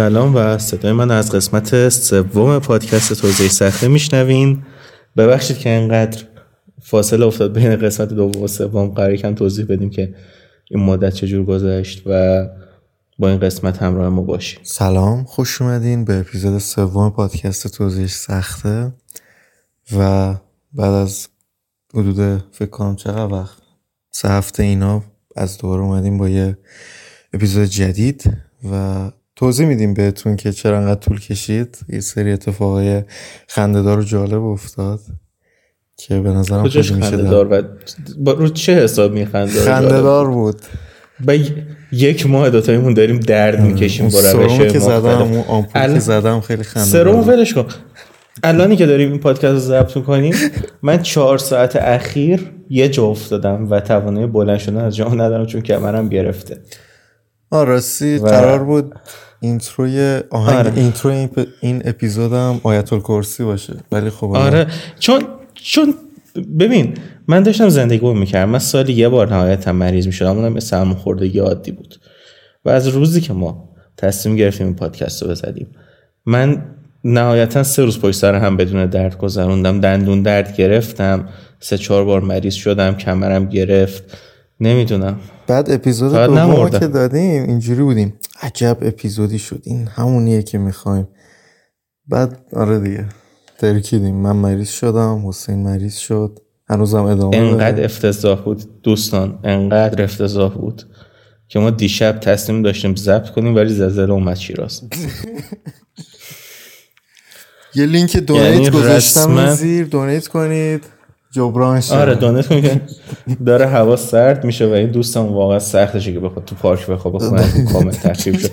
سلام و صدای من از قسمت سوم پادکست توضیح سخته میشنوین. ببخشید که اینقدر فاصله افتاد بین قسمت دوم و سوم. قرار کم توضیح بدیم که این مدت چجور گذشت و با این قسمت همراه ما باشیم سلام خوش اومدین به اپیزود سوم پادکست توضیح سخته. و بعد از حدود فکر کنم چقدر وقت؟ سه هفته اینا از دوباره اومدیم با یه اپیزود جدید و توضیح میدیم بهتون که چرا انقدر طول کشید؟ یه سری اتفاقای خندهدار و جالب افتاد که به نظرم کجاش خندهدار و با رو چه حساب میخنده خندهدار بود. با یک ماه دوتایمون داریم درد می‌کشیم با روش که زدم اون آمپول که زدم خیلی خنده سرم ولش کن. الانی که داریم این پادکست رو ضبط می‌کنیم من چهار ساعت اخیر یه جا افتادم و توانایی بلند شدن از جام ندارم چون کمرم گرفته. آراستی و... قرار بود intro ی آهنگ آره. اینترو این, پ... این اپیزودم آیت الکرسی باشه. ولی خب آره. چون چون ببین من داشتم زندگی می‌کردم. من سالی یه بار نهایتا مریض می‌شدم. اونم به سرما خوردگی عادی بود. و از روزی که ما تصمیم گرفتیم این پادکست رو بزنیم من نهایتا سه روز پشت سر هم بدون درد گذروندم. دندون درد گرفتم. سه چهار بار مریض شدم. کمرم گرفت. نمی‌دونم. بعد اپیزود دوم که دادیم اینجوری بودیم. عجب اپیزودی شد. این همونیه که می‌خوایم. بعد آره دیگه. ترکیدیم. من مریض شدم حسین مریض شد. هنوزم ادامه انقدر افتضاح بود دوستان انقدر افتضاح بود که ما دیشب تصمیم داشتیم ضبط کنیم ولی زلزله اومد شیراز. یه لینک دونیت یعنی گذاشتم زیر. دونیت کنید. جبران شد. آره کنید داره هوا سرد میشه و این دوستم واقعا سختشه که بخواد تو پارک بخواد خونه کامل تخریب شد.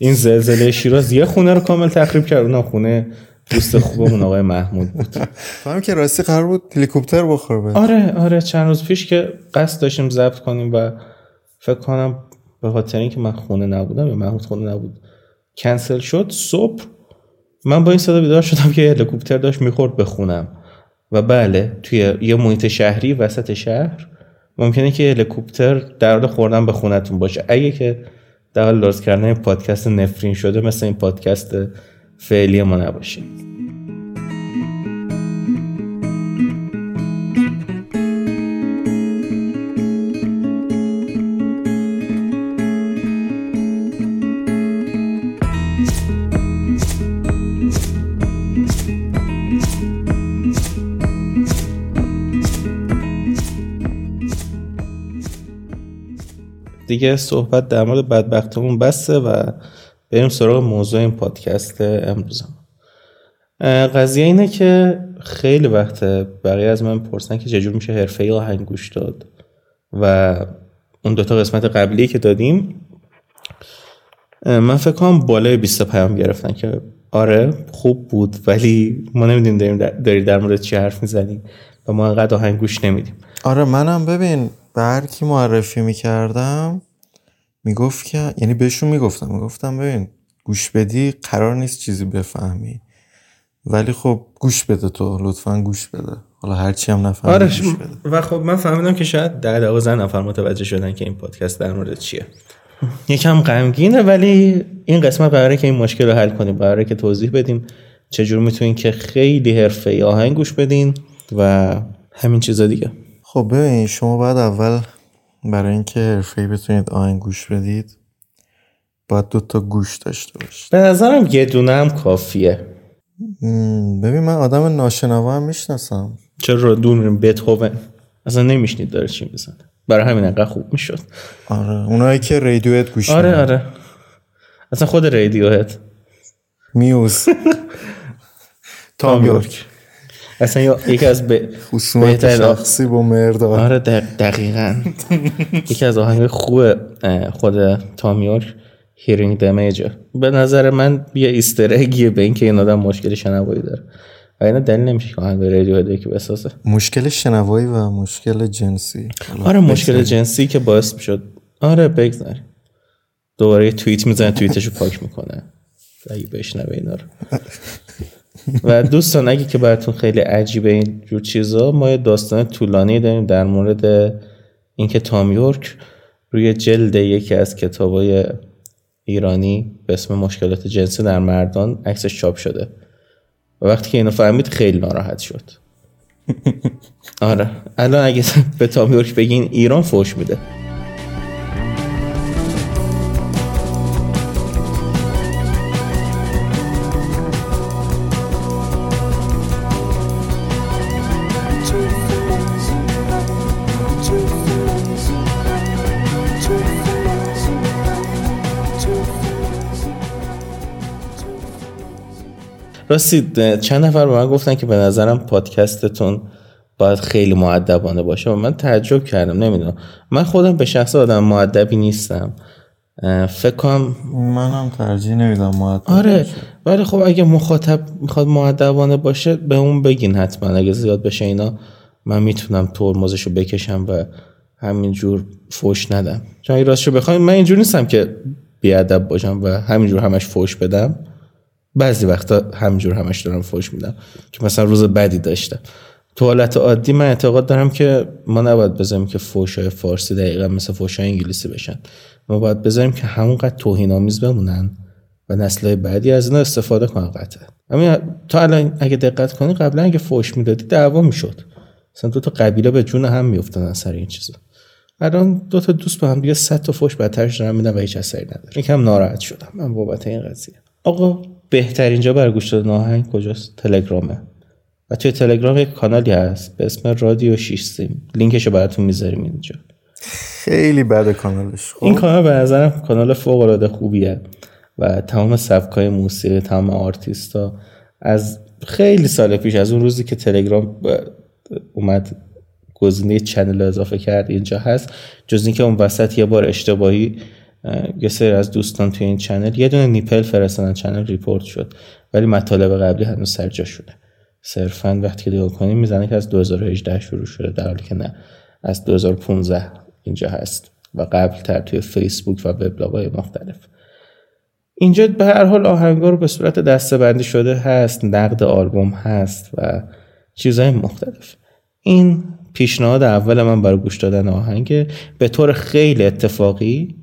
این زلزله شیراز یه خونه رو کامل تخریب کرد اونم خونه دوست خوبمون آقای محمود بود. فهم که راستی قرار بود هلیکوپتر بخوره. آره آره چند روز پیش که قصد داشتیم ضبط کنیم و فکر کنم به خاطر اینکه من خونه نبودم یا محمود خونه نبود کنسل شد صبح من با این صدا بیدار شدم که هلیکوپتر داشت می‌خورد به خونم. و بله توی یه محیط شهری وسط شهر ممکنه که هلیکوپتر در حال خوردن به خونتون باشه. اگه که در حال درست کردن پادکست نفرین شده مثل این پادکست فعلی ما نباشید دیگه صحبت در مورد بدبختمون بسته و بریم سراغ موضوع این پادکست امروز. قضیه اینه که خیلی وقت بقیه از من پرسن که چجور میشه حرفه ای آهنگ گوش داد و اون دوتا قسمت قبلی که دادیم من فکر کنم بالای 20 پیام گرفتن که آره خوب بود ولی ما نمی‌دونیم داری در مورد چی حرف می‌زنیم و ما انقدر آهنگ گوش نمیدیم. آره منم ببین به هر کی معرفی می‌کردم می‌گفت که یعنی بهشون می‌گفتم می‌گفتم ببین گوش بدی قرار نیست چیزی بفهمی. ولی خب گوش بده تو لطفا گوش بده. حالا هرچی هم نفهمی آره گوش بده. و خب من فهمیدم که شاید ده دوازده نفر متوجه شدن که این پادکست در مورد چیه. یکم غمگینه ولی این قسمت برای که این مشکل رو حل کنیم. برای که توضیح بدیم چجور می‌تونین که خیلی حرفه آهنگ گوش بدین و همین چیزا دیگه. خب ببین شما بعد اول برای اینکه حرفه‌ای بتونید آهنگ گوش بدید باید دو تا گوش داشته باشید. به نظرم یه دونه هم کافیه. ببین من آدم ناشنوا هم می‌شناسم. چرا دون بتهوون. اصلا نمیشنید داره چی می‌زنه. برای همین انقدر خوب می‌شد. آره اونایی که رادیوهت گوش آره آره. اصلا خود رادیوهت میوز. تام یورک. اصلا یکی از به خصومت شخصی با مردان آره دقیقا. یکی از آهنگ خوب خود تامیور هیرینگ دمیجه به نظر من یه ایسترگیه به اینکه این آدم مشکل شنوایی داره. و اینا دلیل نمیشه که آهنگ رادیو هده که بسازه. مشکل شنوایی و مشکل جنسی. آره مشکل جنسی که باعث می‌شد. آره بگذاری دوباره یه توییت می‌زنه توییتشو پاک می‌کنه. اگه بشنوه اینا رو. و دوستان اگه که براتون خیلی عجیبه این جور چیزا ما یه داستان طولانی داریم در مورد اینکه تام یورک روی جلد یکی از کتابای ایرانی به اسم مشکلات جنسی در مردان عکسش چاپ شده. و وقتی که اینو فهمید خیلی ناراحت شد. آره. الان اگه به تامیورک بگین ایران فوش میده. راستی چند نفر به من گفتن که به نظرم پادکستتون باید خیلی معدبانه باشه و من تعجب کردم نمی‌دونم. من خودم به شخص آدم معدبی نیستم. فکر کنم منم ترجیح نمیدم معدب آره ولی خب اگه مخاطب می‌خواد معدبانه باشه به اون بگین حتما. اگه زیاد بشه اینا من می‌تونم ترمزشو بکشم و همینجور فوش ندم. چون اگه راستشو بخوایم من اینجور نیستم که بیادب باشم و همینجور همش فوش بدم. بعضی وقتا همینجور همش دارم فوش میدم که مثلا روز بدی داشتم. تو حالت عادی من اعتقاد دارم که ما نباید بذاریم که فوشای فارسی دقیقا مثل فوشای انگلیسی بشن. ما باید بذاریم که همونقدر توهین آمیز بمونن و نسلهای بعدی از اینا استفاده کنن قطعا. همین تا الان اگه دقت کنی قبلا اگه فوش می‌دادی دعوا می‌شد. مثلا دو تا قبیله به جون هم میافتادن سر این چیزا. الان دو تا دوست به هم دیگه صد تا فوش بدترش دارن میدن و هیچ اثری نداره. یکم ناراحت شدم. من بابت این قضیه. آقا بهترین جا برای گوش دادن آهنگ کجاست؟ تلگرامه. و توی تلگرام یک کانالی هست به اسم رادیو 6 سیم. لینکش رو براتون می‌ذاریم اینجا. خیلی بد کانالش. این کانال به نظرم کانال فوق العاده خوبیه و تمام سبکای موسیقی تمام آرتیستا از خیلی سال پیش از اون روزی که تلگرام اومد گزینه چنل اضافه کرد اینجا هست. جز اینکه اون وسط یه بار اشتباهی یه سری از دوستان توی این channel یه دونه nipple فرستادن channel report شد ولی مطالب قبلی هنوز سرجاشه. صرفا وقتی که نگاه کنیم می‌زنه که از 2018 شروع شده در حالی که نه از 2015 اینجا هست و قبل تر توی فیسبوک و وبلاگ‌های مختلف. اینجا به هر حال آهنگا رو به صورت دسته بندی شده هست نقد آلبوم هست و چیزهای مختلف. این پیشنهاد اول من برای گوش دادن آهنگ به طور خیلی اتفاقی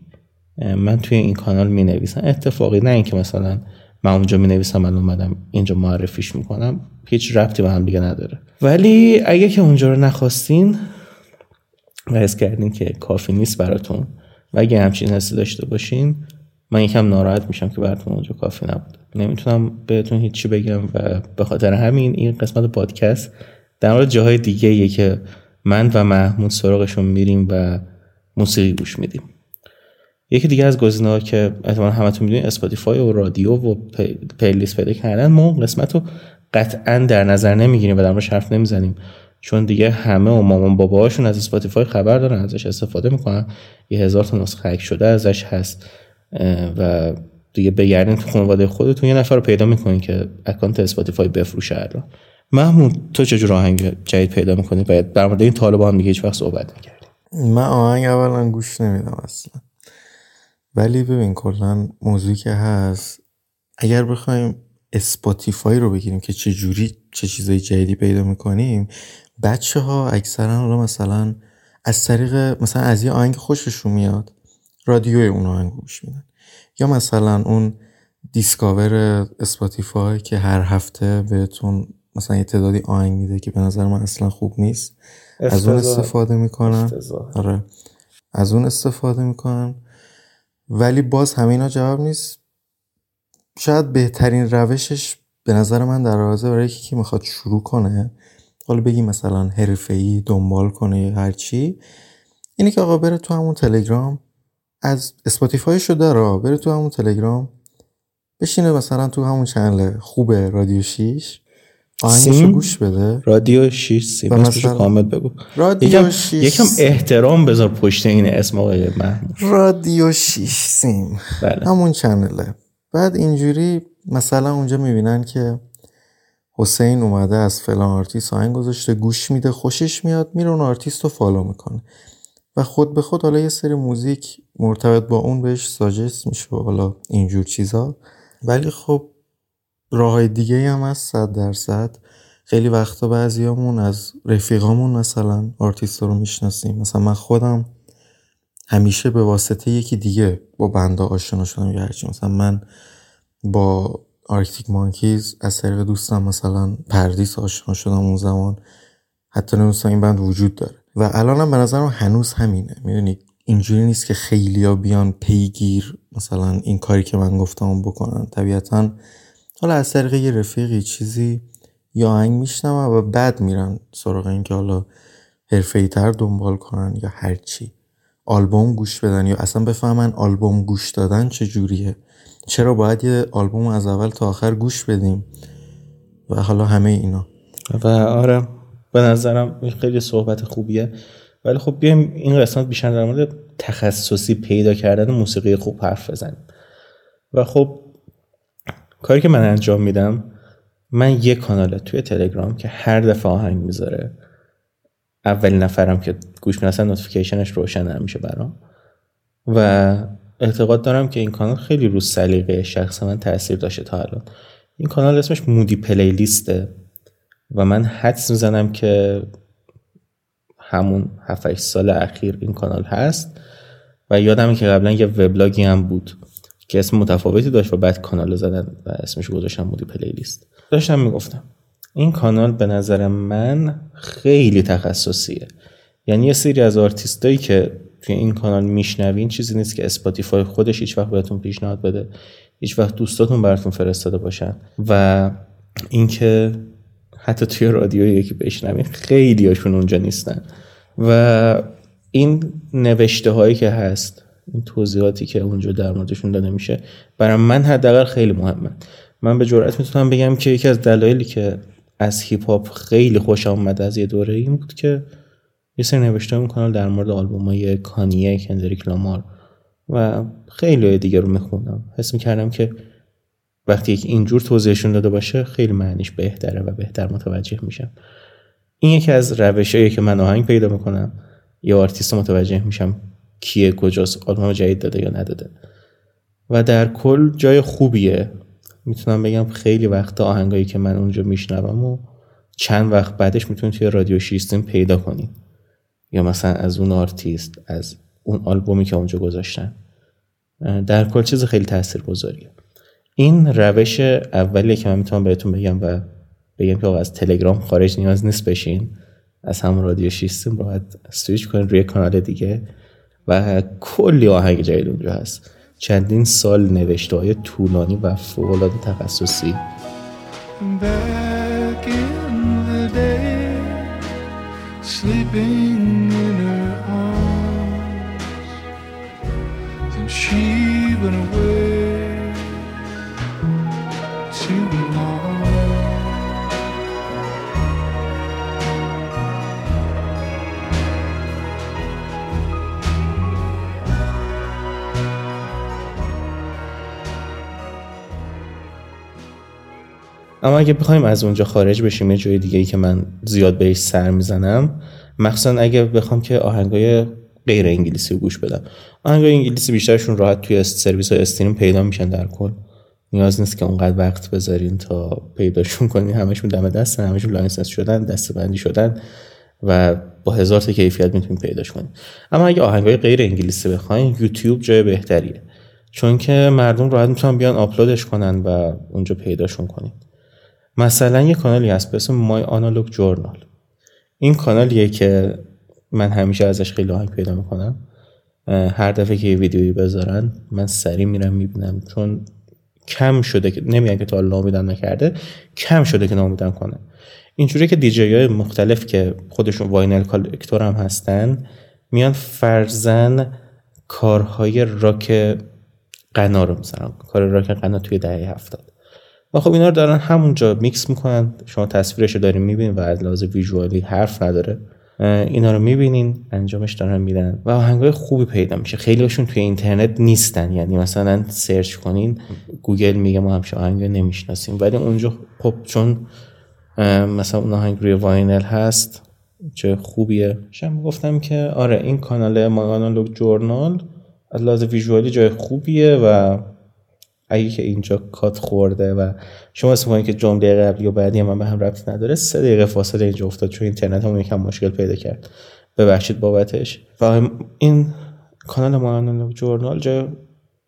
من توی این کانال می نویسم اتفاقی نه اینکه مثلا من اونجا می نویسم من اومدم اینجا معرفیش می‌کنم. هیچ ربطی به هم دیگه نداره. ولی اگه که اونجا رو نخواستین و حس کردین که کافی نیست براتون و اگه همچین حسی داشته باشین من یکم ناراحت میشم که براتون اونجا کافی نبود. نمی‌تونم بهتون هیچی بگم و به خاطر همین این قسمت پادکست در مورد جاهای دیگه که من و محمود سراغشون میریم و موسیقی گوش میدیم. یکی دیگه از گزینه ها که احتمال همتون می‌دونید اسپاتیفای و رادیو و playlist پیدا کردن. ما قسمت رو قطعا در نظر نمی‌گیریم و در موردش حرف نمی‌زنیم. چون دیگه همه و مامان باباهاشون از اسپاتیفای خبر دارن ازش استفاده می‌کنن. یه هزار تا نسخه هک شده ازش هست و دیگه بگردین تو خانواده خودتون. یه نفر رو پیدا می‌کنین که اکانت اسپاتیفای بفروشه الان. محمود تو چجور آهنگ جدید پیدا می‌کنی؟ باید در مورد این طالبان دیگه هیچ وقت صحبت نکردی من آهنگ اولا گوش نمیدم اصلا. ولی ببین کلا موضوعی که هست. اگر بخوایم اسپاتیفای رو بگیریم که چه جوری چه چیزای جدیدی پیدا می‌کنیم بچه ها اکثرا حالا مثلا از طریق مثلا از یه آهنگ خوششون میاد رادیوی اون آهنگ گوش میدن. یا مثلا اون Discover اسپاتیفای که هر هفته بهتون مثلا یه تعدادی آهنگ میده که به نظر من اصلا خوب نیست از اون استفاده می‌کنن. آره. از اون استفاده می‌کنن. ولی باز همینا جواب نیست. شاید بهترین روشش به نظر من در حاضر برای یکی که می‌خواد شروع کنه حالا بگی مثلا ای دنبال کنه یا هرچی اینه که آقا بره تو همون تلگرام از اسپاتیفای شده داره بره تو همون تلگرام بشینه مثلا تو همون channel خوبه رادیو 6 آهنگشو گوش بده. رادیو 6 سیم. مثلا... کامل بگو. رادیو یکم, یکم احترام بذار پشت این اسم آقای محمود رادیو 6 سیم. بله. همون channel ه. بعد اینجوری مثلا اونجا می‌بینن که حسین اومده از فلان آرتیست آهنگ گذاشته گوش میده خوشش میاد میره اون آرتیست رو follow می‌کنه. و خود به خود حالا یه سری موزیک مرتبط با اون بهش suggest میشه حالا اینجور چیزا. ولی خب راه های دیگه هم هست صد درصد. خیلی وقتا بعضیامون از رفیقامون مثلا آرتیست رو می‌شناسیم. مثلا من خودم همیشه به واسطه یکی دیگه با band ه آشنا شدم یا هرچی. مثلا من با Arctic Monkeys از طریق دوستم مثلا پردیس آشنا شدم اون زمان. حتی نمیستم این بند وجود داره. و الانم به نظرم هنوز همینه. می‌دونی اینجوری نیست که خیلیا بیان پیگیر مثلا این کاری که من گفتم بکنن. طبیعتا حالا از طریق یه رفیقی چیزی یا آهنگ میشنم و بعد میرن سراغ این که حالا حرفه تر دنبال کنن یا هرچی آلبوم گوش بدن یا اصلا بفهمن آلبوم گوش دادن چجوریه. چرا باید یه آلبوم از اول تا آخر گوش بدیم؟ و حالا همه اینا. و آره به نظرم خیلی صحبت خوبیه. ولی خب بیایم این قسمت بیشتر در مورد تخصصی پیدا کردن موسیقی خوب حرف بزنیم. و خب کاری که من انجام میدم من یه کاناله توی تلگرام که هر دفعه آهنگ می‌ذاره اول نفرم که گوش میدن نوتیفیکیشنش روشن نمیشه برام. و اعتقاد دارم که این کانال خیلی رو سلیقه شخص من تاثیر داشته تا الان. این کانال اسمش Moody Playlist ه و من حدس می‌زنم که همون 7 سال اخیر این کانال هست و یادمه که قبلا یه وبلاگی هم بود. که اسم متفاوتی داشت و بعد کانال زدن و اسمش گذاشتم Moody Playlist. داشتم می‌گفتم این کانال به نظر من خیلی تخصصیه. یعنی یه سری از آرتیستایی که توی این کانال میشنوین چیزی نیست که اسپاتیفای خودش هیچ وقت بهتون پیشنهاد بده هیچ وقت دوستاتون براتون فرستاده باشن و اینکه حتی توی رادیو یکی بشنوین خیلی هاشون اونجا نیستن. و این نوشته هایی که هست این توضیحاتی که اونجا در موردشون داده میشه برای من حداقل خیلی مهمه. من به جرئت می‌تونم بگم که یکی از دلایلی که از هیپ هاپ خیلی خوش آمد از یه دوره این بود که یه سری نوشته اون کانال در مورد آلبوم های کانیه کندریک لامار و خیلی دیگه رو میخوندم. حس می‌کردم که وقتی یک اینجور توضیحشون داده باشه خیلی معنیش بهتره و بهتر متوجه میشم. این یکی از روشهایی که من آهنگ پیدا می‌کنم یا آرتیست متوجه میشم کیه کجاست آلبوم جدید داده یا نداده. و در کل جای خوبیه. می‌تونم بگم خیلی وقت آهنگایی که من اونجا میشنوم و چند وقت بعدش می‌تونید توی رادیو شیستین پیدا کنید یا مثلا از اون آرتیست از اون آلبومی که اونجا گذاشتن. در کل چیز خیلی تاثیر گذاریه این روش اولیه که من می‌تونم بهتون بگم و بگم که از تلگرام خارج نیاز نیست بشین. از هم رادیو شیستم راحت سویچ کنید روی کانال دیگه. و کلی آهنگ جدید اونجا هست. چندین سال نوشته های طولانی و فوقالعاده تخصصی. اما اگه بخوایم از اونجا خارج بشیم یه جای دیگه ای که من زیاد بهش سر می‌زنم مخصوصا اگه بخوام که آهنگای غیر انگلیسی رو گوش بدم. آهنگای انگلیسی بیشترشون راحت توی سرویس های stream پیدا میشن در کل. نیاز نیست که اونقدر وقت بذارین تا پیداشون کنین همشون دم دستن همشون license شدن دسته بندی شدن و با هزار تا کیفیت می‌تونین پیداش کنین اما اگه آهنگای غیر انگلیسی بخواین یوتیوب جای بهتریه. چون که مردم راحت می‌تونن بیان آپلودش کنن و اونجا پیداشون کنین مثلا یه کانالی هست به اسم My Analog Journal. این کانالیه که من همیشه ازش خیلی آهنگ پیدا می‌کنم. هر دفعه که یه ویدیویی بذارن من سریع میرم می‌بینم. چون کم شده که نمیگن که تا ناامیدم نکرده کم شده که ناامیدم کنه. اینجوری که دیجی های مختلف که خودشون vinyl collector هم هستن میان فرضا کارهای راک غنا رو مثلا کار راک غنا توی دهه هفتاد. و خب اینا رو دارن همونجا میکس می‌کنن. شما تصویرش رو دارین می‌بینین و از لحاظ visual ی حرف نداره. اینا رو می‌بینین انجامش دارن میدن و آهنگای خوبی پیدا میشه. خیلیشون توی اینترنت نیستن. یعنی مثلا search کنین گوگل میگه ما همچین آهنگی نمی‌شناسیم. ولی اونجا خب چون مثلا اون آهنگ روی واینل هست چه خوبیه. شما گفتم که آره این کانال ماگانالوگ جورنال از لحاظ ویژوالی جای خوبیه و اگه که اینجا کات خورده و شما اسم که جمله قبلی و بعدی من به هم ربط نداره سه دقیقه فاصله اینجا افتاد چون اینترنت هم یکم مشکل پیدا کرد. ببخشید بابتش. و این کانال ما جورنال جای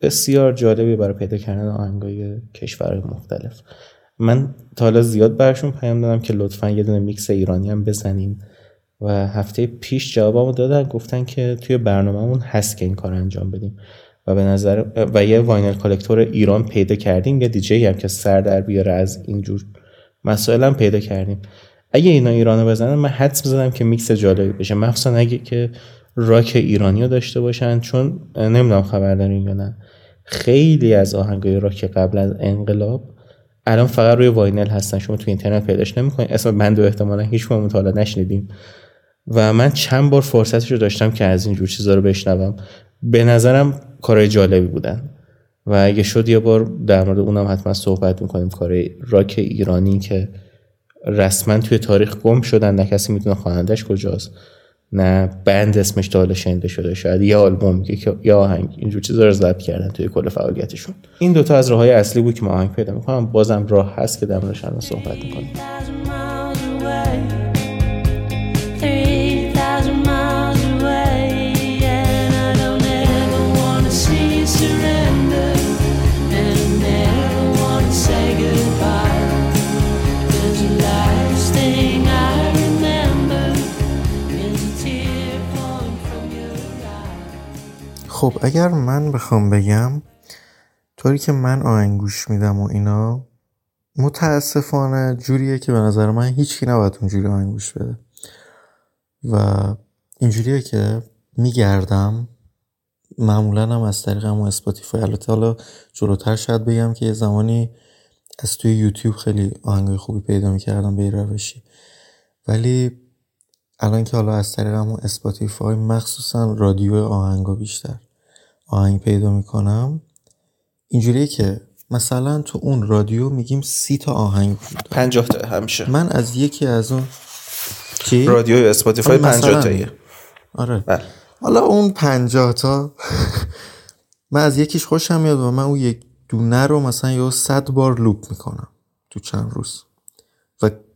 بسیار جالبی برای پیدا کردن آهنگای کشور مختلف. من تا حالا زیاد برشون پیام دادم که لطفا یه دونه میکس ایرانی هم بزنیم و هفته پیش جوابمو دادن گفتن که توی برنامهمون هست که این کار انجام بدیم. به نظر و یه vinyl collector ایران پیدا کردیم. یه دیجی هم که سر در بیاره از اینجور مسائل هم پیدا کردیم. اگه اینا ایرانو بزنن من حدس می‌زدم که میکس جالبی بشه. مخصوصا اگه که راک ایرانی داشته باشن چون نمی‌دونم خبر دارین یا نه. خیلی از آهنگای راک قبل از انقلاب الان فقط روی واینل هستن. شما تو اینترنت پیداش نمی‌کنین. اسم بند و احتمالا هیچ حالا نشنیدیم و من چند بار فرصتش رو داشتم که از اینجور چیزا رو بشنوم. به نظرم کارهای جالبی بودن. و اگه شد یه بار در مورد اونم حتما صحبت می‌کنیم. کار راک ایرانی که رسما توی تاریخ گم شدن نه کسی می‌تونه خوانندش کجاست نه بند اسمش تا حالا شده. شاید یه آلبوم یا آهنگ اینجور چیزا رو ضبط کردن توی کل فعالیتشون. این دوتا از راههای اصلی بود که ما آهنگ پیدا می‌کنم. بازم راه هست که در موردش صحبت می‌کنیم. خب اگر من بخوام بگم طوری که من آهنگ گوش میدم و اینا متاسفانه جوریه که به نظر من هیچکی نباید اونجوری آهنگ گوش بده. و اینجوریه که میگردم. معمولا هم از طریق همون اسپاتیفای البته حالا جلوتر شاید بگم که یه زمانی از توی یوتیوب خیلی آهنگای خوبی پیدا می‌کردم به روشی. ولی الان که حالا از طریق همون اسپاتیفای مخصوصا رادیو آهنگا بیشتر. آهنگ پیدا می‌کنم. اینجوریه که مثلا تو اون رادیو میگیم سی تا آهنگ بود. پنجاه تا همیشه. من از یکی از اون چی؟ رادیو اسپاتیفای پنجاه تاییه. آره. بله. حالا اون پنجاه تا من از یکیش خوشم میاد و من اون یک دونه رو مثلا یه صد بار loop می‌کنم تو چند روز.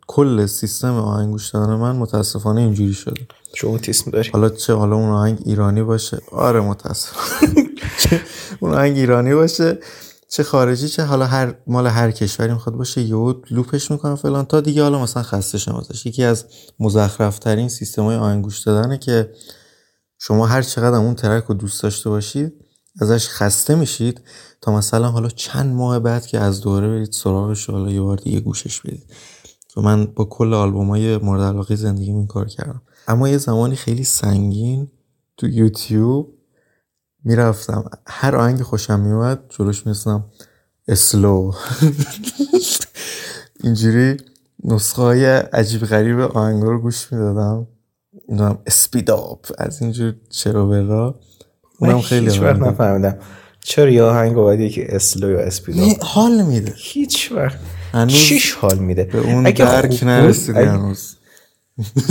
کل سیستم آهنگ گوش دادن من متاسفانه اینجوری شده. چه اوتیسم داری. حالا چه حالا اون آهنگ ایرانی باشه؟ آره متاسفانه. اون آهنگ ایرانی باشه چه خارجی چه حالا هر مال هر کشوری می‌خواد باشه یهو لوپش می‌کنم فلان. تا دیگه حالا مثلا خسته شم ازش. یکی از مزخرف ترین سیستم های آهنگ گوش دادنه که شما هر چقدر اون ترک رو دوست داشته باشید ازش خسته میشید تا مثلا حالا چند ماه بعد که از دوره برید سراغش حالا یه بار دیگه گوشش بدید. و من با کل آلبوم های مورد علاقه زندگی این کار کردم. اما یه زمانی خیلی سنگین تو یوتیوب می‌رفتم. هر آهنگ خوشم میومد جلوش میستم اسلو. اینجوری نسخه های عجیب غریب آهنگ رو گوش می‌دادم. نمی‌دونم اسپیداپ از اینجور چرا برا اونم خیلی هیچ وقت نفهمیدم چرا یه آهنگ باید یکی slow یا speed up حال میده. هیچ وقت چیش حال میده. به اون اگه درک نرسیدی هنوز.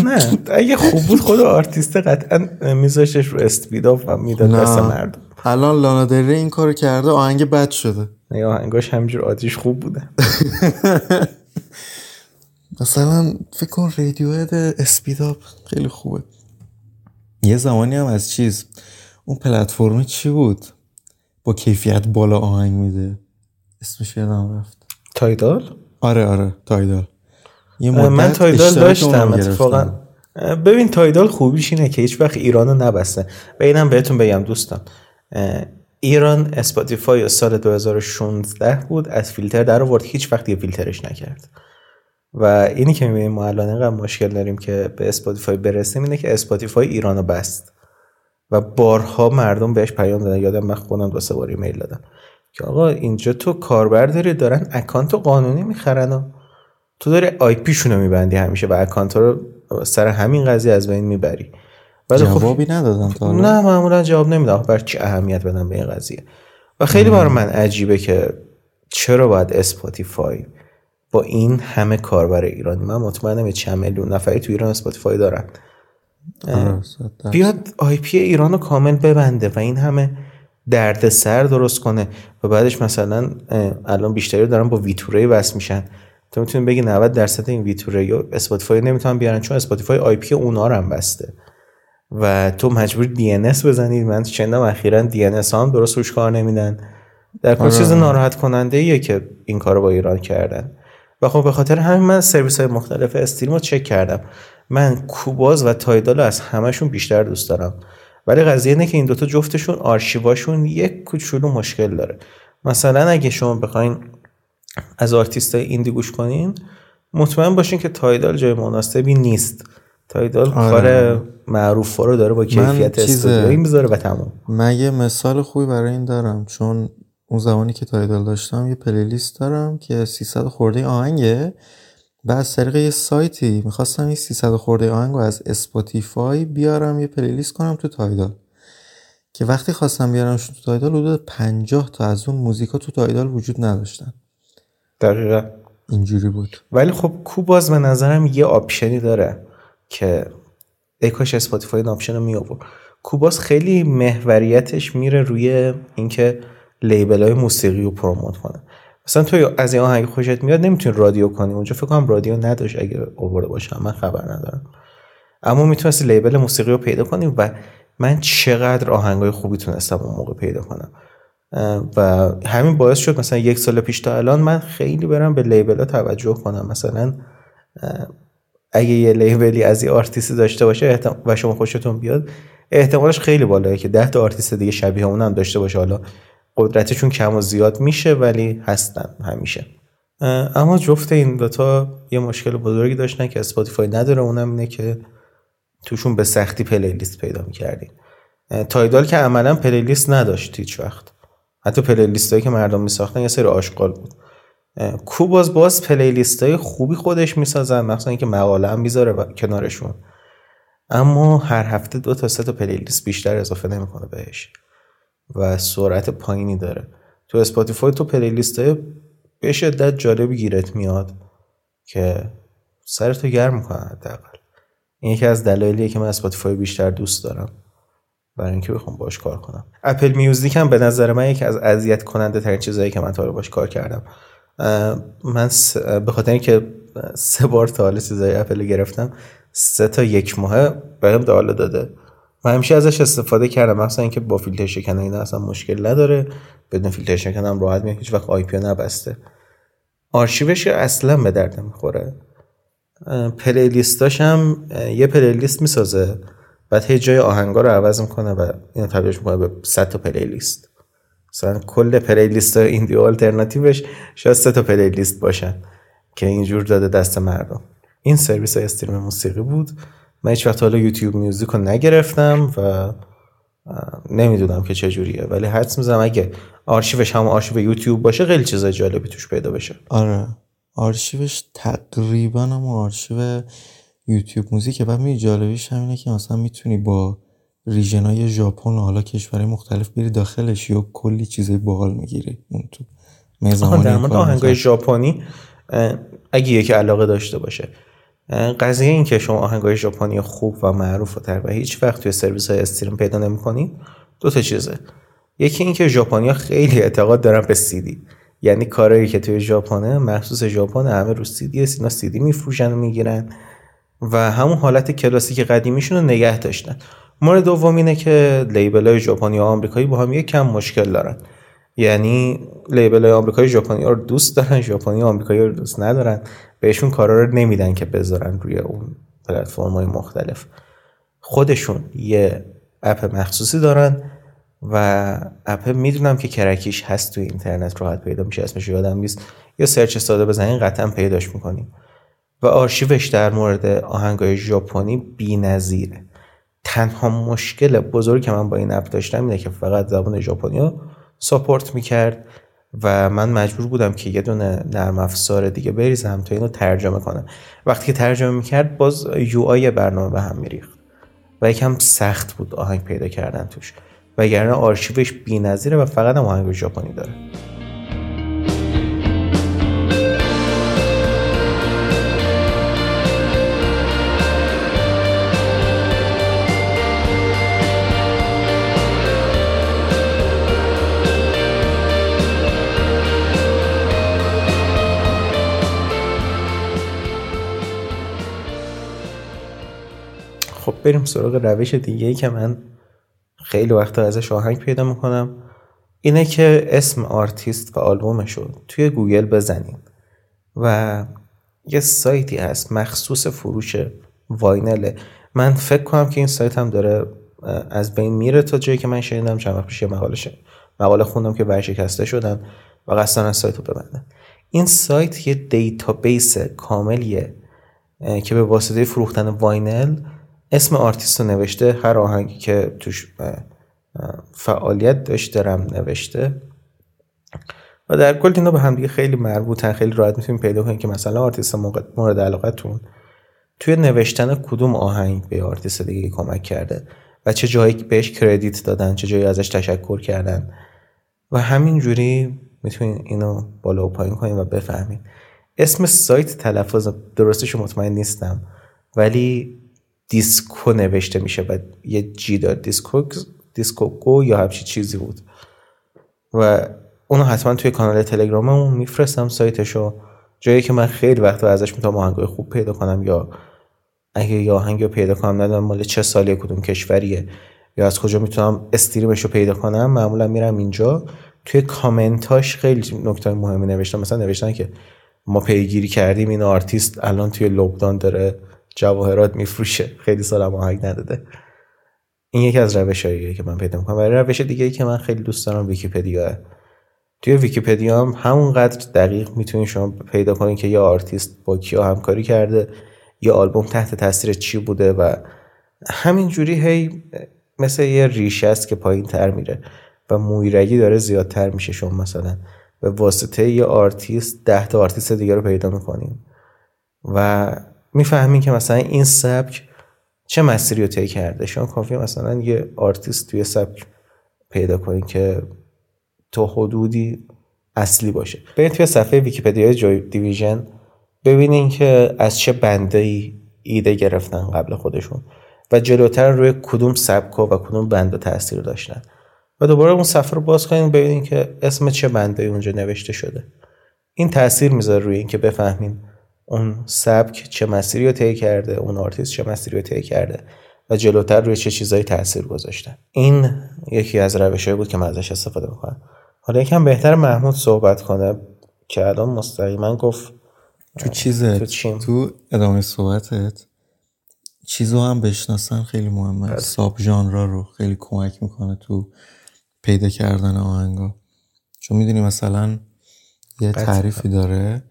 نه. اگه خوب بود خود آرتیست قطعا میذاشتش رو speed up و می‌داد دست مردم. الان لانا دل ری این کارو کرده آهنگ بد شده. نه آهنگاش همینجور آتیش خوب بوده. مثلا فکر کن رادیو speed up خیلی خوبه. یه زمانی هم از چیز اون پلتفرم چی بود؟ با کیفیت بالا آهنگ میده. اسمش یادم رفت. تایدال؟ آره آره تایدال. من تایدال داشتم اتفاقا. ببین تایدال خوبیش اینه که هیچ وقت ایرانو نبسته. و اینم بهتون بگم دوستان. ایران اسپاتیفای سال 2016 بود از فیلتر در آورد هیچ وقت یه فیلترش نکرد. و اینی که می‌بینیم ما الان اینقدر مشکل داریم که به اسپاتیفای برسیم اینه که اسپاتیفای ایرانو بست. و بارها مردم بهش پیام دادن. یادم من خودم دو سه بار ایمیل دادم. که آقا اینجا تو کاربر داری دارن account قانونی می‌خرن و تو داری IP شونو میبندی همیشه و account رو سر همین قضیه از بین می‌بری. خب جوابی ندادن تا نه معمولا جواب نمیدم بر چی اهمیت بدم به این قضیه؟ و خیلی برای من عجیبه که چرا باید اسپاتیفای با این همه کاربر ایرانی؟ من مطمئنم چند میلیون نفری تو ایران اسپاتیفای دارن. آره، بیاد IP ایران رو کامل ببنده و این همه درد سر درست کنه و بعدش مثلا الان بیشتری دارن با V2Ray وصل میشن. تو می‌تونی بگی 90 درصد این V2Ray یا اسپاتیفای نمی‌تونن بیارن چون اسپاتیفای IP اونا رو هم بسته. و تو مجبور DNS بزنی. من شنیدم اخیرا DNS هم درست روش کار نمیدن. در کل چیز آره. ناراحت کننده ایه که این کارو با ایران کردن. و خب به خاطر همین من سرویس های مختلف stream رو چک کردم. من کوباز و تایدال رو از همشون بیشتر دوست دارم. ولی قضیه اینه که این دوتا جفتشون آرشیواشون یک کوچولو مشکل داره. مثلا اگه شما بخواین از آرتیست های indie گوش کنین مطمئن باشین که تایدال جای مناسبی نیست. تایدال آره. کار معروف رو داره با کیفیت استودیویی می‌ذاره و تموم. من یه مثال خوبی برای این دارم. چون اون زمانی که تایدال داشتم یه playlist دارم که 300 خورده آهنگه. و از طریق یه سایتی می‌خواستم این 300 خورده آهنگ رو از اسپاتیفای بیارم یه playlist کنم تو تایدال که وقتی خواستم بیارمشون تو تایدال حدود 50 تا از اون موزیکا تو تایدال وجود نداشتن. دقیقا. اینجوری بود. ولی خب کوباز به نظرم یه option ی داره که ای کاش اسپاتیفای این option رو می آورد کوباز خیلی محوریتش میره روی اینکه label های موسیقی رو promote کنه. مثلا تو از این آهنگ خوشت میاد نمی‌تونی رادیو کنی. اونجا فکر کنم رادیو نداشت اگه آورده باشم. من خبر ندارم. اما می‌تونستی label موسیقی رو پیدا کنی و من چقدر آهنگای خوبی تونستم اون موقع پیدا کنم. و همین باعث شد مثلا یک سال پیش تا الان من خیلی برم به label ها توجه کنم. مثلا اگه یه label ی از یه آرتیستی داشته باشه. و شما خوشتون بیاد احتمالش خیلی بالاه که ده تا آرتیست دیگه شبیه اون هم داشته باشه. حالا قدرتشون کم و زیاد میشه ولی هستن همیشه. اما جفت این دوتا یه مشکل بزرگی داشتن که اسپاتیفای نداره اونم اینه که توشون به سختی playlist پیدا می‌کردین تایدال که عملا playlist نداشت هیچ وقت. حتی playlist هایی که مردم میساختن یه سری آشغال بود. اه، کوباز باز playlist های خوبی خودش می‌سازن مخصوصا اینکه مقاله هم می‌ذاره کنارشون. اما هر هفته دو تا سه تا playlist بیشتر اضافه نمی‌کنه بهش. و سرعت پایینی داره. تو اسپاتیفای تو playlist های به شدت جالبی گیرت میاد که سرتو گرم می‌کنه حداقل. این یکی از دلایلیه که من اسپاتیفای بیشتر دوست دارم. برای اینکه بخوام باش کار کنم. اپل میوزیک هم به نظر من یکی از اذیت کننده ترین چیزایی که من تا حالا باش کار کردم. من س- به خاطر اینکه سه بار تا حالا چیزای اپل گرفتم سه تا یک ماه بهم دالا داده. من همیشه ازش استفاده کردم مثلا اینکه با فیلتر شکن اینا اصلا مشکل نداره. بدون فیلتر شکن هم راحت میاد هیچ وقت IP نبسته. آرشیوش اصلا به درد نمی‌خوره. playlist اش هم یه playlist می‌سازه. بعد هی جای آهنگا رو عوض می‌کنه و اینو تبدیلش می‌کنه به 100 تا playlist. مثلا کل playlist های indie alternative ش شاید سه تا playlist باشن که اینجور داده دست مردم. این سرویس های stream موسیقی بود. من هیچ وقت حالا YouTube Music رو نگرفتم و نمی‌دونم که چجوریه ولی حدس می‌زنم اگه آرشیوش هم آرشیو یوتیوب باشه خیلی چیزای جالبی توش پیدا بشه. آره. آرشیوش تقریبا هم آرشیو YouTube Music ه. و می جالبیش همینه که مثلا می‌تونی با ریژن های ژاپن و حالا کشورهای مختلف بری داخلش یا کلی چیزای باحال می‌گیری. اون تو در مورد آهنگای. ژاپنی اگه یکی علاقه داشته باشه. قضیه این که شما آهنگای ژاپنی خوب و معروف و تر و هیچ وقت توی سرویس های استریم پیدا نمی‌کنید دو تا چیزه. یکی این که ژاپنیا خیلی اعتقاد دارن به سیدی. یعنی کارهایی که توی ژاپنه مخصوص ژاپن همه رو سیدی اینا سیدی میفروشن و می‌گیرن. و همون حالت کلاسیک قدیمیشون رو نگه داشتن. مورد دوم اینه که لیبل های ژاپنی و آمریکایی با هم یک کم مشکل دارن. یعنی لیبل آمریکایی ژاپنی رو دوست دارن ژاپنی آمریکایی رو دوست ندارن. بهشون کارا رو نمیدن که بذارن روی اون پلتفرم های مختلف. خودشون یه اپ مخصوصی دارن و اپ می‌دونم که کرکیش هست تو اینترنت راحت پیدا میشه اسمش یادم نیست. یا search ساده بزنین قطعا پیداش می‌کنین. و آرشیوش در مورد آهنگای ژاپنی بی‌نظیره. تنها مشکل بزرگی که من با این app داشتم اینه که فقط زبان ژاپنی support می‌کرد و من مجبور بودم که یه دونه نرم افزار دیگه بریزم تا اینو ترجمه کنم. وقتی که ترجمه می‌کرد باز UI برنامه به هم میریخت و یکم سخت بود آهنگ پیدا کردن توش. وگرنه آرشیوش بی‌نظیره و فقط هم آهنگ ژاپنی داره. بریم سراغ روش دیگه ای که من خیلی وقتا ازش آهنگ پیدا می‌کنم. اینه که اسم آرتیست و آلبومشو توی گوگل بزنیم و یه سایتی هست مخصوص فروش vinyl ه. من فکر کنم که این سایت هم داره از بین میره تا جایی که من شنیدم چند وقت پیش یه مقاله مقاله خوندم که ورشکسته شدن و قصد دارن سایت رو ببندن. این سایت یه database کاملیه که به واسطه فروختن vinyl اسم آرتیست رو نوشته هر آهنگی که توش فعالیت داشته رم نوشته. و در کل اینا به هم دیگه خیلی مربوطن خیلی راحت می‌تونیم پیدا کنیم که مثلا آرتیست مورد علاقتون توی نوشتن کدوم آهنگ به آرتیست دیگه کمک کرده و چه جایی بهش credit دادن چه جایی ازش تشکر کردن. و همین جوری می‌تونین اینو بالا و پایین کنیم و بفهمین. اسم سایت تلفظ درستش مطمئن نیستم ولی Disco نوشته میشه و یه G دار Disco Discogo یا همچی چیزی بود. و اونو حتما توی کانال تلگراممون میفرستم سایتشو. جایی که من خیلی وقت ازش می‌تونم آهنگای خوب پیدا کنم یا اگه یه آهنگ رو پیدا کنم ندونم مال چه سالی کدوم کشوریه یا از کجا می‌تونم stream ش رو پیدا کنم معمولا میرم اینجا. توی کامنتاش خیلی نکته مهمی نوشتم. مثلا نوشتن که ما پیگیری کردیم این آرتیست الان توی لبنان داره جواهرات میفروشه. خیلی سال آهنگ نداده. این یکی از روش که من پیدا می‌کنم. و روش دیگه ای که من خیلی دوست دارم ویکیپدیا. توی ویکیپدیا هم همونقدر دقیق می‌تونید شما پیدا کنید که یه آرتیست با کیا همکاری کرده یه آلبوم تحت تاثیر چی بوده و همینجوری هی مثل یه ریشه است که پایین تر میره و مویرگی داره زیادتر میشه شما مثلا. به واسطه یه آرتیست ده تا آرتیست دیگه رو پیدا می‌کنیم. و می‌فهمیم که مثلا این سبک چه مسیری رو طی کرده. شما کافیه مثلا یه آرتیست توی سبک پیدا کنید که تا حدودی اصلی باشه. برید توی صفحه ویکیپدیا Joy Division ببینین که از چه band هایی ایده گرفتن قبل خودشون و جلوتر روی کدوم سبک و کدوم band ها تاثیر داشتن. و دوباره اون صفحه رو باز کنین ببینین که اسم چه band هایی اونجا نوشته شده. این تاثیر می‌ذاره روی اینکه بفهمین اون سبک چه مسیری رو طی کرده اون آرتیست چه مسیری رو طی کرده و جلوتر روی چه چیزایی تاثیر گذاشته. این یکی از روشهایی بود که من ازش استفاده می‌کنم. حالا یکم بهتر محمود صحبت کنه که الان مستقیما گفت تو چیزت تو, تو ادامه صحبتت چیزو هم بشناسن خیلی مهمه. بله. ساب ژانرا رو خیلی کمک می‌کنه تو پیدا کردن آهنگا. چون می‌دونی مثلا یه تعریفی داره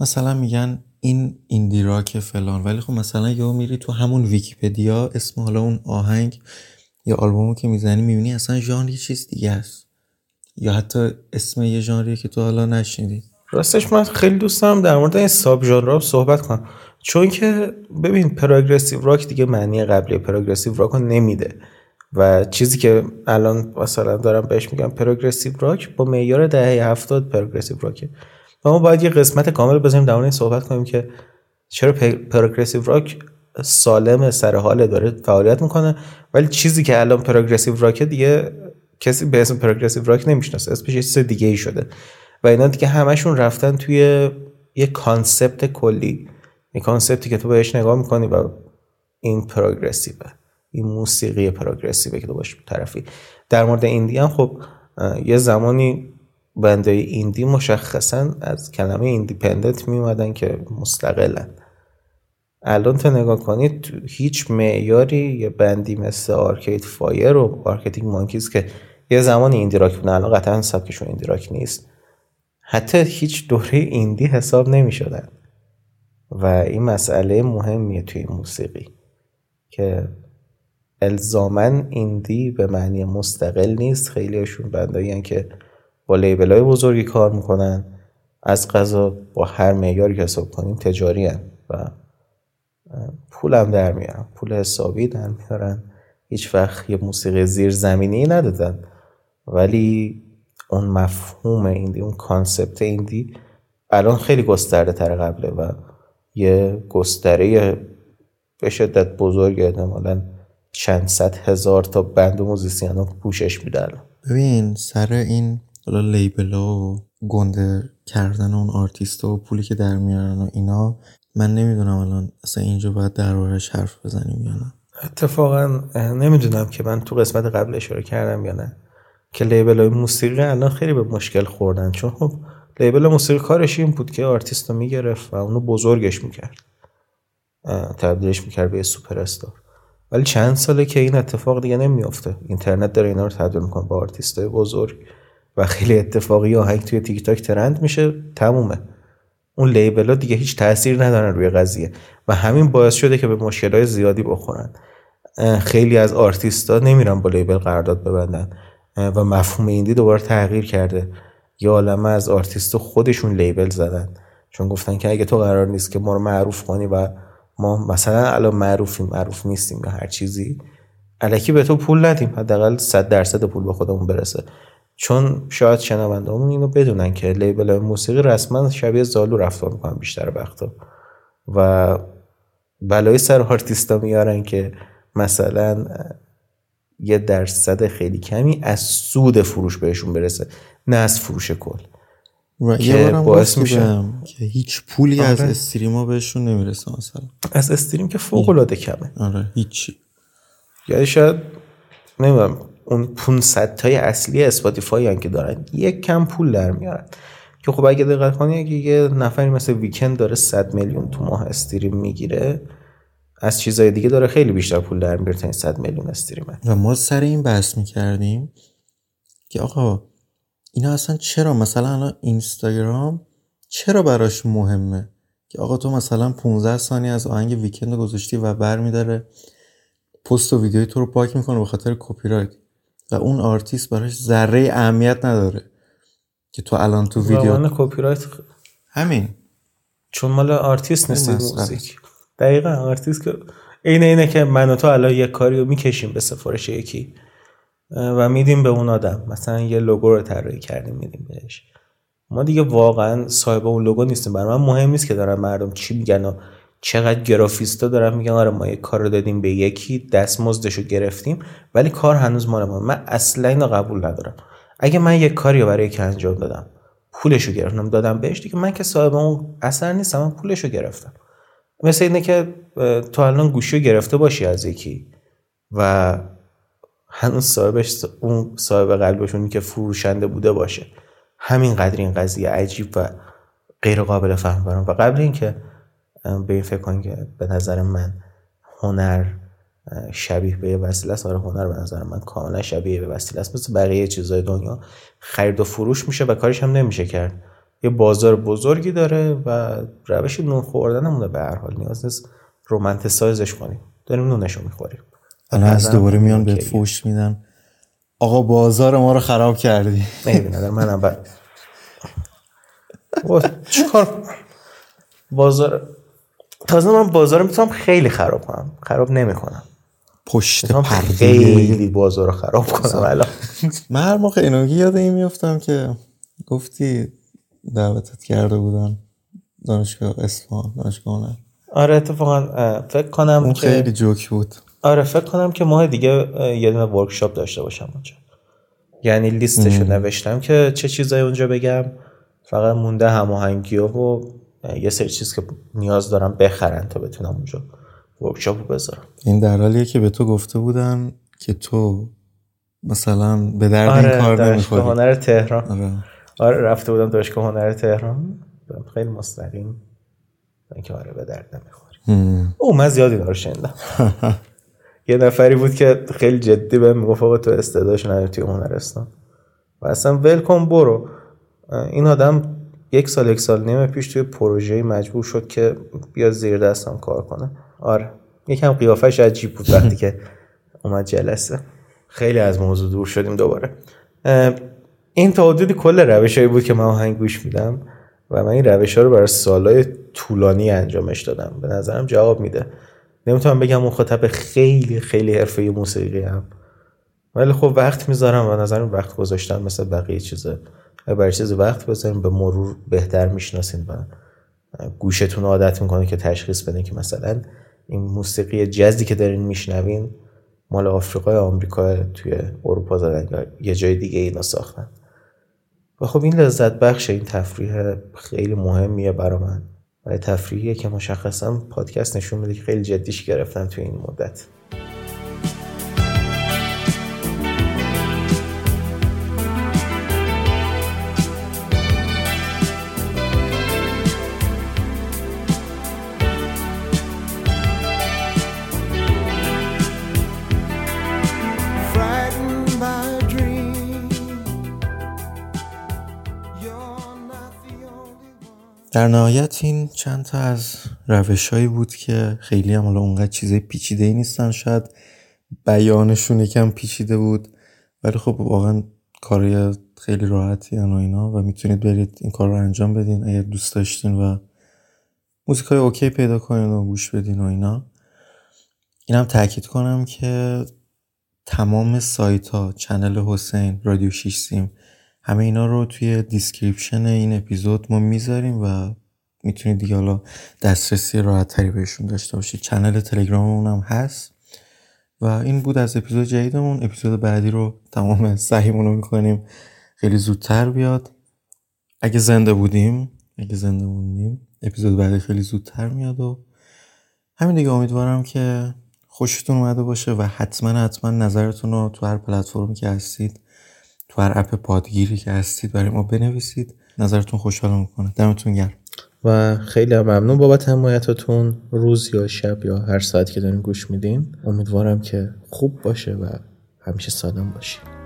مثلا میگن این ایندی راک فلان ولی خب مثلا یهو میری تو همون ویکیپدیا اسم حالا اون آهنگ یا آلبومو که می‌زنی می‌بینی اصلا ژانر یه چیز دیگه است. یا حتی اسم یه ژانری که تو حالا نشنیدی. راستش من خیلی دوست دارم در مورد این subgenre صحبت کنم. چون که ببین progressive rock دیگه معنی قبلی progressive rock نمیده. و چیزی که الان مثلا دارم بهش میگم progressive rock با معیار دهه هفتاد progressive rock ه. و ما باید یه قسمت کامل بزنیم در مورد صحبت کنیم که چرا progressive rock سالم سر حال داره فعالیت می‌کنه ولی چیزی که الان progressive rock دیگه کسی به اسم progressive rock نمی‌شناسه. اسمش یه چیز دیگه ای شده. و اینا دیگه همشون رفتن توی یه concept کلی. یه concept ی که تو بهش نگاه می‌کنی و این progressive ه. این موسیقی progressive ه که تو باش طرفی. در مورد indie هم خب یه زمانی band های indie مشخصا از کلمه independent میومدن که مستقلن الان تا نگاه کنید هیچ معیاری یه band ی مثل Arcade Fire و Arctic Monkeys که یه زمان indie rock بودن الان قطعا سبکشون indie rock نیست. حتی هیچ دوره indie حساب نمی شدن و این مسئله مهمیه توی موسیقی که الزاما indie به معنی مستقل نیست. خیلیشون band ایی که با label های بزرگی کار می‌کنن. از قضا با هر معیاری که حساب کنیم تجاری‌ان و پولم در میارن پول حسابی در میارن. هیچ وقت یه موسیقی زیر زمینی ندادن. ولی اون مفهوم indie اون concept indie الان خیلی گسترده تر از قبله و یه گستره به شدت بزرگ احتمالا چند صد هزار تا band و musician رو پوشش میدن ببین سر این حالا label و گنده کردن اون آرتیست و پولی که در میارن و اینا من نمی‌دونم الان اصلا اینجا باید دربارش حرف بزنیم یا نه. اتفاقا نمی‌دونم که من تو قسمت قبل اشاره کردم یا نه. که label های موسیقی الان خیلی به مشکل خوردن. چون خب label موسیقی کارش این بود که آرتیست رو می‌گرفت و اونو بزرگش می‌کرد. تبدیلش می‌کرد به سوپر استار ولی چند ساله که این اتفاق دیگه نمیافته. اینترنت داره اینا رو تبدیل می‌کنه به آرتیست بزرگ. و خیلی اتفاقی آهنگ توی تیک تاک trend میشه تمومه. اون label ها دیگه هیچ تاثیر ندارن روی قضیه و همین باعث شده که به مشکل های زیادی بخورن. خیلی از آرتیست ها نمیرن با label قرارداد ببندن. و مفهوم indie دوباره تغییر کرده. یه عالمه از آرتیست خودشون label زدن. چون گفتن که اگه تو قرار نیست که ما رو معروف کنی و ما مثلا الان معروفیم معروف نیستیم یا هر چیزی الکی به تو پول ندیم. حداقل 100 درصد پول به خودمون برسه. چون شاید شنوندهامون اینو بدونن که لیبل موسیقی رسما شبیه زالو رفتار می‌کنن بیشتر وقتا. و بلای سر آرتیستا میارن که مثلا یه درصد خیلی کمی از سود فروش بهشون برسه. نه از فروش کل. و که باعث میشه. که هیچ پولی آره. از استریما بهشون نمی‌رسه مثلا. از استریم که فوق العاده کمه. آره هیچی. یعنی شاید نمی‌دونم اون 500 تای اصلی اسپاتیفای که دارن یک کم پول در میارن. که خب اگه دقت کنی اگه یه نفری مثل ویکند داره 100 میلیون تو ماه استریم می‌گیره از چیزای دیگه داره خیلی بیشتر پول در میاره تا این 100 میلیون استریمه و ما سر این بحث می‌کردیم که آقا اینا اصلا چرا؟ مثلا الان اینستاگرام چرا براش مهمه؟ که آقا تو مثلا 15 ثانیه از آهنگ ویکند گذاشتی و برمیداره پست و ویدیوی تو رو پاک می‌کنه به خاطر کپی رایت. و اون آرتیست براش ذره اهمیت نداره که تو الان تو ویدیو کپی رایت همین. چون مال آرتیست نیستی موزیک. دقیقا آرتیست که اینه اینه که من و تو الان یه کاری رو می‌کشیم به سفارش یکی و میدیم به اون آدم. مثلا یه لوگو رو طراحی کردیم میدیم بهش. ما دیگه واقعا صاحب اون لوگو نیستیم. برای من مهم نیست که دارن مردم چی میگن و چقدر گرافیستا دارن میگن آره ما یه کار رو دادیم به یکی دستمزدش رو گرفتیم ولی کار هنوز مال ما. من اصلا اینو قبول ندارم. اگه من یه کاری برای یکی انجام دادم پولش رو گرفتم دادم بهش دیگه من که صاحب اون اثر نیستم من پولش رو گرفتم. مثل اینه که تو الان گوشی رو گرفته باشی از یکی و هنوز صاحبش اون صاحب قلبشون که فروشنده بوده باشه. همین قدر این قضیه عجیب و غیر قابل فهم برام و قبل اینکه به این فکر کنید که به نظر من هنر شبیه به وسیله است. آره هنر به نظر من کاملا شبیه به وسیله است. مثل بقیه چیزای دنیا. خرید و فروش میشه و کارش هم نمیشه کرد. یه بازار بزرگی داره و روش نون خوردنمونه به هر حال. نیاز نیست رومانتیسایزش کنیم. داریم نونشو می‌خوریم. الان از دوباره میان به فوش میدن. آقا بازار ما رو خراب کردی. نمی‌دونم منم بعد چیکار؟ بازار تازه من بازار می‌تونم خیلی خراب کنم. خراب نمی‌کنم. پشت پرده خیلی بازار رو خراب کنم. الان. من هر موقع اینو یاد این میفتم که گفتی دعوتت کرده بودن دانشگاه اصفهان دانشگاه آره اتفاقا فکر کنم اون خیلی جوک بود. آره فکر کنم که ماه دیگه یه دونه ورکشاپ داشته باشم اونجا. یعنی لیستشو نوشتم که چه چیزایی اونجا بگم. فقط مونده هماهنگی و یه سری چیز که نیاز دارم بخرن تا بتونم اونجا ورکشاپ بذارم. این در حالیه که به تو گفته بودن که تو مثلا به درد آره این کار نمی‌خوری. هنر تهران. آره. آره رفته بودم دانشگاه هنر تهران. خیلی مستقیم. اینکه آره به درد نمی‌خوری او من زیادی داره شنیدم. یه نفری بود که خیلی جدی به می‌گفت آقا تو استعدادش نداری توی هنرستان. و اصلا ولکن برو. این آدم یک سال یک سال نیمه پیش توی پروژه مجبور شد که بیا زیر دستم کار کنه. آره یکم قیافش عجیب بود وقتی که اومد جلسه. خیلی از موضوع دور شدیم دوباره. این تا حدودی کل روش هایی بود که من آهنگ گوش میدم و من این روش ها رو برای سالهای طولانی انجامش دادم. به نظرم جواب میده. نمی‌تونم بگم مخاطب خیلی خیلی حرفه موسیقی هم. ولی خب وقت می‌ذارم و نظرم وقت گذاشتن مثل بقیه چیزه برای چیز وقت بذاریم به مرور بهتر می‌شناسین و گوشتون عادت می‌کنه که تشخیص بده که مثلا این موسیقی جزی که دارین میشنوین مال آفریقا یا آمریکا توی اروپا زدن یا یه جای دیگه اینا ساختن. و خب این لذت بخش این تفریح خیلی مهمیه برا من. و تفریحیه که مشخصا پادکست نشون میده که خیلی جدیش گرفتن توی این مدت. در نهایت این چند تا از روشهایی بود که خیلی هم حالا اونقدر چیزای پیچیده ای نیستن. شاید بیانشون یکم پیچیده بود ولی خب واقعا کاری خیلی راحتی و اینا و می‌تونید برید این کار رو انجام بدین اگر دوست داشتین و موزیک های okay پیدا کنین و گوش بدین و اینا. اینم تاکید کنم که تمام سایت ها channel حسین رادیو 6 سیم همه اینا رو توی description این اپیزود ما می‌ذاریم و می‌تونید دیگه حالا دسترسی راحت تری بهشون داشته باشید. channel تلگراممون هم هست. و این بود از اپیزود جدیدمون. اپیزود بعدی رو تمام سعیمون رو می‌کنیم خیلی زودتر بیاد. اگه زنده بودیم اگه زنده بودیم اپیزود بعدی خیلی زودتر میاد و همین دیگه. امیدوارم که خوشتون اومده باشه و حتما حتما نظرتون رو تو هر پلتفرمی که هستید تو هر اپ پادگیری که هستید برای ما بنویسید. نظرتون خوشحال می‌کنه. دمتون گرم. و خیلی ممنون بابت حمایتتون. روز یا شب یا هر ساعت که دارین گوش میدین امیدوارم که خوب باشه و همیشه سالم باشید